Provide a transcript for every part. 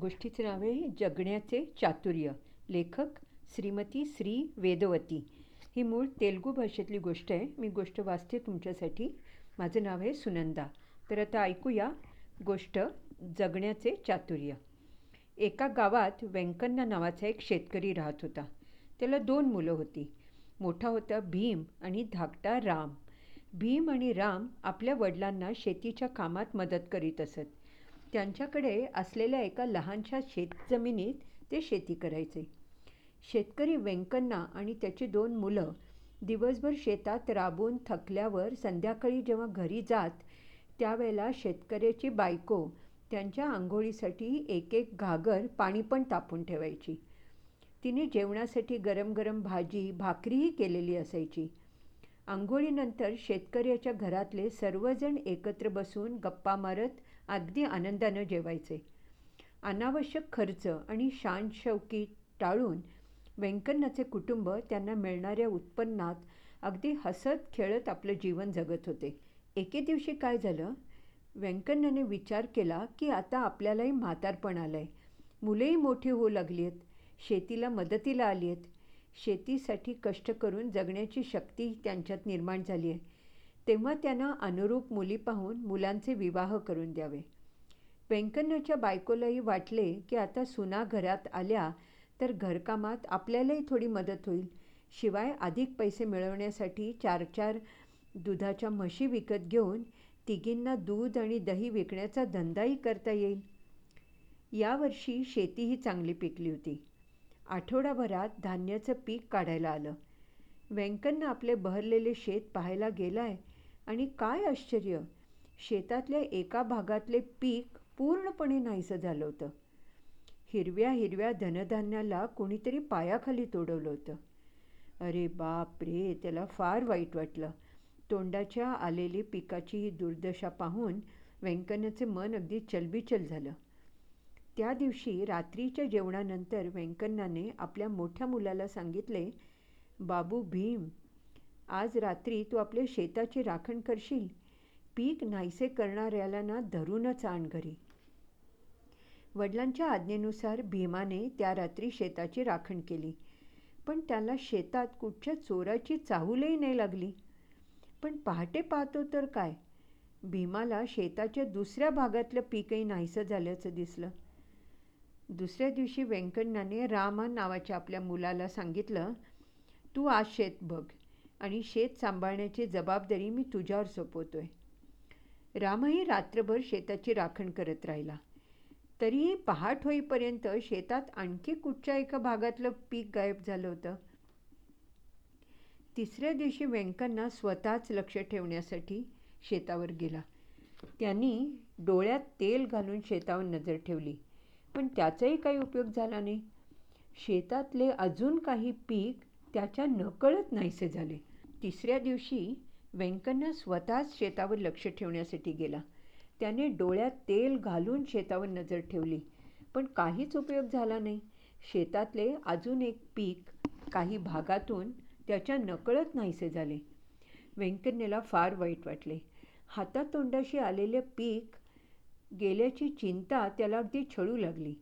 गोष्टीचे नाव आहे जगण्याचे चातुर्य. लेखक श्रीमती श्री वेदवती. ही मूळ तेलगू भाषेतली गोष्ट आहे. मी गोष्ट वाचते तुमच्यासाठी. माझं नाव आहे सुनंदा. तर आता ऐकूया गोष्ट जगण्याचे चातुर्य. एका गावात व्यंकन्ना नावाचा एक शेतकरी राहत होता. त्याला दोन मुलं होती. मोठा होता भीम आणि धाकटा राम. भीम आणि राम आपल्या वडिलांना शेतीच्या कामात मदत करीत असत. त्यांच्याकडे असलेल्या एका लहानशा शेतजमिनीत ते शेती करायचे. शेतकरी व्यंकन्ना आणि त्याची दोन मुलं दिवसभर शेतात राबून थकल्यावर संध्याकाळी जेव्हा घरी जात त्यावेळेला शेतकऱ्याची बायको त्यांच्या आंघोळीसाठी एक एक घागर पाणी पण तापून ठेवायची. तिने जेवणासाठी गरम गरम भाजी भाकरीही केलेली असायची. आंघोळीनंतर शेतकऱ्याच्या घरातले सर्वजण एकत्र बसून गप्पा मारत अगदी आनंदानं जेवायचे. अनावश्यक खर्च आणि शानशौकी टाळून व्यंकन्नाचे कुटुंब त्यांना मिळणाऱ्या उत्पन्नात अगदी हसत खेळत आपलं जीवन जगत होते. एके दिवशी काय झालं? व्यंकन्नाने विचार केला की आता आपल्यालाही म्हातारपण आलं आहे मुलंही मोठी होऊ लागली आहेत शेतीला मदतीला आली आहेत शेतीसाठी कष्ट करून जगण्याची शक्ती त्यांच्यात निर्माण झाली आहे तेव्हा त्यांना अनुरूप मुली पाहून मुलांचे विवाह करून द्यावे. व्यंकन्नाच्या बायकोलाही वाटले की आता सुना घरात आल्या तर घरकामात आपल्यालाही थोडी मदत होईल. शिवाय अधिक पैसे मिळवण्यासाठी चार चार दुधाच्या म्हशी विकत घेऊन तिघींना दूध आणि दही विकण्याचा धंदाही करता येईल. यावर्षी शेतीही चांगली पिकली होती. आठवडाभरात धान्याचं पीक काढायला आलं. व्यंकन्न आपले बहरलेले शेत पाहायला गेलाय आणि काय आश्चर्य? शेतातल्या एका भागातले पीक पूर्णपणे नाहीसं झालं होतं. हिरव्या हिरव्या धनधान्याला कोणीतरी पायाखाली तोडवलं होतं. अरे बाप रे त्याला फार वाईट वाटलं. तोंडाच्या आलेली पिकाची ही दुर्दशा पाहून व्यंकन्याचे मन अगदी चलबिचल झालं. त्या दिवशी रात्रीच्या जेवणानंतर व्यंकन्नाने आपल्या मोठ्या मुलाला सांगितले बाबू भीम आज रात्री तू आपल्या शेताची राखण करशील. पीक नाहीसे करणाऱ्याला ना धरूनच आण घरी. वडिलांच्या आज्ञेनुसार भीमाने त्या रात्री शेताची राखण केली. पण त्याला शेतात कुठच्या चोराची चाहूलही नाही लागली. पण पहाटे पाहतो तर काय? भीमाला शेताच्या दुसऱ्या भागातलं पीकही नाहीसं झाल्याचं दिसलं. दुसऱ्या दिवशी व्यंकण्णाने रामा नावाच्या आपल्या मुलाला सांगितलं तू आज शेत बघ. आणि शेत सांभाळण्याची जबाबदारी मी तुझ्यावर सोपवतोय. रामही रात्रभर शेताची राखण करत राहिला. तरीही पहाट होईपर्यंत शेतात आणखी कुठच्या एका भागातलं पीक गायब झालं होतं? तिसऱ्या दिवशी व्यंकांना स्वतःच लक्ष ठेवण्यासाठी शेतावर गेला. त्यांनी डोळ्यात तेल घालून शेतावर नजर ठेवली. पण त्याचाही काही उपयोग झाला नाही. शेतातले अजून काही पीक त्याच्या नकळत नाहीसे झाले. तिसऱ्या दिवशी व्यंकन्ना स्वतःच शेतावर लक्ष ठेवण्यासाठी गेला. त्याने डोळ्यात तेल घालून शेतावर नजर ठेवली. पण काहीच उपयोग झाला नाही. शेतातले अजून एक पीक काही भागातून त्याच्या नकळत नाहीसे झाले. व्यंकन्याला फार वाईट वाटले. हातातोंडाशी आलेले पीक गेल्याची चिंता त्याला अगदी छळू लागली.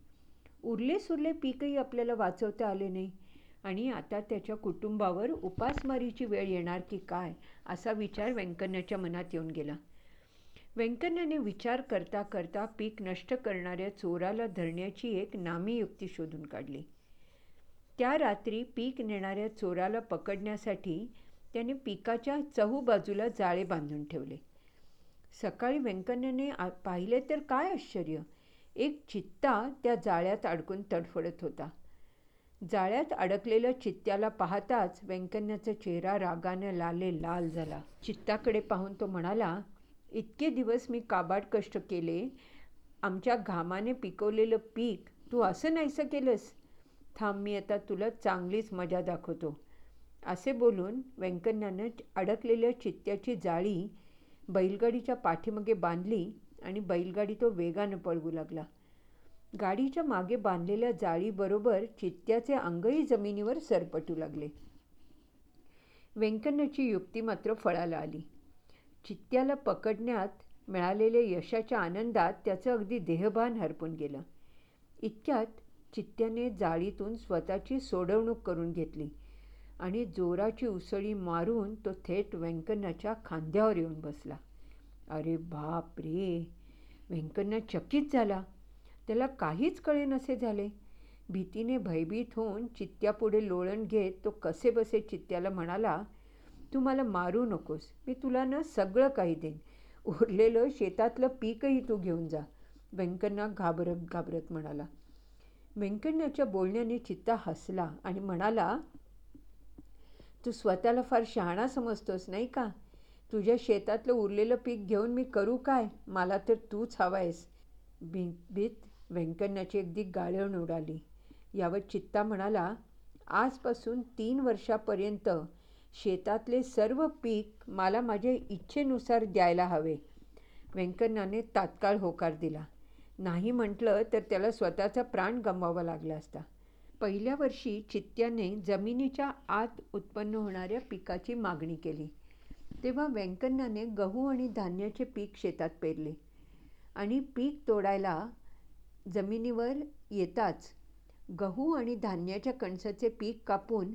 उरले सुरले पीकही आपल्याला वाचवता आले नाही. आणि आता त्याच्या कुटुंबावर उपासमारीची वेळ येणार की काय असा विचार व्यंकन्याच्या मनात येऊन गेला. व्यंकन्याने विचार करता करता पीक नष्ट करणाऱ्या चोराला धरण्याची एक नामी युक्ती शोधून काढली. त्या रात्री पीक नेणाऱ्या चोराला पकडण्यासाठी त्याने पिकाच्या चहूबाजूला जाळे बांधून ठेवले. सकाळी व्यंकन्याने पाहिले तर काय आश्चर्य! एक चित्ता त्या जाळ्यात अडकून तडफडत होता. जाळ्यात अडकलेल्या चित्त्याला पाहताच व्यंकन्याचा चेहरा रागानं लाले लाल झाला. चित्ताकडे पाहून तो म्हणाला इतके दिवस मी काबाड कष्ट केले. आमच्या घामाने पिकवलेलं पीक तू असं नाहीसं केलंस. थांब मी आता तुला चांगलीच मजा दाखवतो. असे बोलून व्यंकन्यानं अडकलेल्या चित्त्याची जाळी बैलगाडीच्या पाठीमागे बांधली आणि बैलगाडी तो वेगानं पळवू लागला. गाडीच्या मागे बांधलेल्या जाळीबरोबर चित्त्याचे अंगही जमिनीवर सरपटू लागले. व्यंकन्याची युक्ती मात्र फळाला आली. चित्त्याला पकडण्यात मिळालेल्या यशाच्या आनंदात त्याचं अगदी देहभान हरपून गेलं. इतक्यात चित्त्याने जाळीतून स्वतःची सोडवणूक करून घेतली आणि जोराची उसळी मारून तो थेट व्यंकन्नाच्या खांद्यावर येऊन बसला. अरे बाप रे व्यंकन्ना चकित झाला. त्याला काहीच कळे नसे झाले. भीतीने भयभीत होऊन चित्त्यापुढे लोळण घेत तो कसे बसे चित्त्याला म्हणाला तू मला मारू नकोस. मी तुला ना सगळं काही देईन. उरलेलं शेतातलं पीकही तू घेऊन जा. व्यंकण्णा घाबरत घाबरत म्हणाला. व्यंकण्णाच्या बोलण्याने चित्ता हसला आणि म्हणाला तू स्वतःला फार शहाणा समजतोस नाही का? तुझ्या शेतातलं उरलेलं पीक घेऊन मी करू काय? मला तर तूच हवा आहेस भी भीत व्यंकण्याची अगदी गाळण उडाली. यावर चित्ता म्हणाला आजपासून तीन वर्षापर्यंत शेतातले सर्व पीक मला माझ्या इच्छेनुसार द्यायला हवे. व्यंकन्नाने तात्काळ होकार दिला. नाही म्हटलं तर त्याला स्वतःचा प्राण गमवावा लागला असता. पहिल्या वर्षी चित्त्याने जमिनीच्या आत उत्पन्न होणाऱ्या पिकाची मागणी केली. तेव्हा व्यंकन्नाने गहू आणि धान्याचे पीक शेतात पेरले. आणि पीक तोडायला जमिनीवर येताच गहू आणि धान्याच्या कणसाचे पीक कापून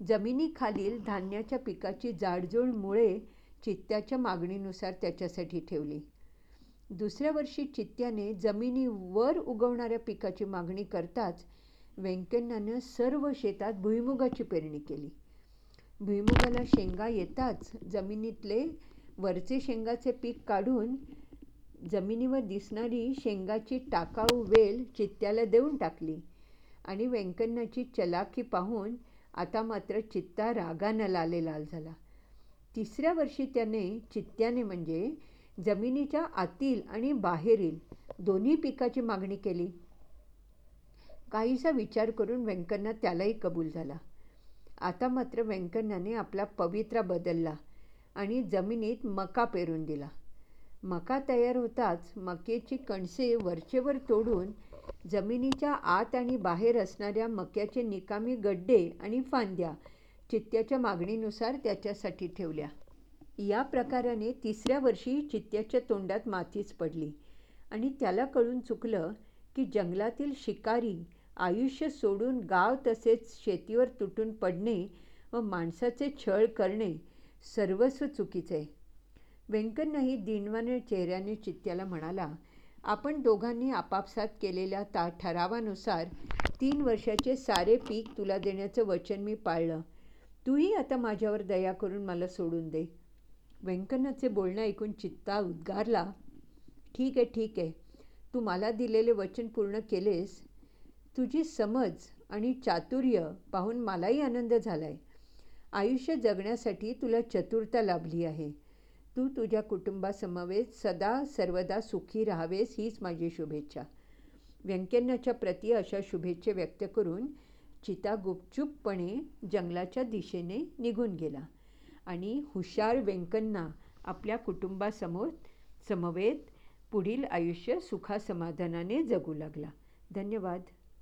जमिनीखालील धान्याच्या पिकाची जाडजूड मुळे चित्त्याच्या मागणीनुसार त्याच्यासाठी ठेवली. दुसऱ्या वर्षी चित्त्याने जमिनीवर उगवणाऱ्या पिकाची मागणी करताच व्यंकण्णानं सर्व शेतात भुईमुगाची पेरणी केली. भुईमुगाला शेंगा येताच जमिनीतले वरचे शेंगाचे पीक काढून जमिनीवर दिसणारी शेंगाची टाकाऊ वेल चित्त्याला देऊन टाकली. आणि व्यंकन्नाची चलाखी पाहून आता मात्र चित्ता रागानं लाले लाल झाला. तिसऱ्या वर्षी त्याने चित्त्याने म्हणजे जमिनीच्या आतील आणि बाहेरील दोन्ही पिकाची मागणी केली. काहीसा विचार करून व्यंकन्ना त्यालाही कबूल झाला. आता मात्र व्यंकन्नाने आपला पवित्रा बदलला आणि जमिनीत मका पेरून दिला. मका तयार होताच मकेची कणसे वरचेवर तोडून जमिनीच्या आत आणि बाहेर असणाऱ्या मक्याचे निकामी गड्डे आणि फांद्या चित्त्याच्या मागणीनुसार त्याच्यासाठी ठेवल्या. या प्रकाराने तिसऱ्या वर्षी चित्त्याच्या तोंडात मातीच पडली आणि त्याला कळून चुकलं की जंगलातील शिकारी आयुष्य सोडून गाव तसेच शेतीवर तुटून पडणे व माणसाचे छळ करणे सर्वस्व चुकीचे व्यंकन्नाही दिनवाने चेहऱ्याने चित्त्याला म्हणाला आपण दोघांनी आपापसात केलेल्या ता ठरावानुसार तीन वर्षाचे सारे पीक तुला देण्याचं वचन मी पाळलं. तूही आता माझ्यावर दया करून मला सोडून दे. व्यंकन्नाचे बोलणं ऐकून चित्ता उद्गारला ठीक आहे ठीक आहे. तू मला दिलेले वचन पूर्ण केलेस. तुझी समज आणि चातुर्य पाहून मलाही आनंद झाला आहे आयुष्य जगण्यासाठी तुला चतुरता लाभली आहे. तू तुझ्या कुटुंबासमवेत सदा सर्वदा सुखी राहावेस हीच माझी शुभेच्छा. व्यंकन्याच्या प्रती अशा शुभेच्छा व्यक्त करून चिता गुपचूपपणे जंगलाच्या दिशेने निघून गेला आणि हुशार व्यंकन्ना आपल्या कुटुंबासमोर समवेत पुढील आयुष्य सुखासमाधानाने जगू लागला. धन्यवाद.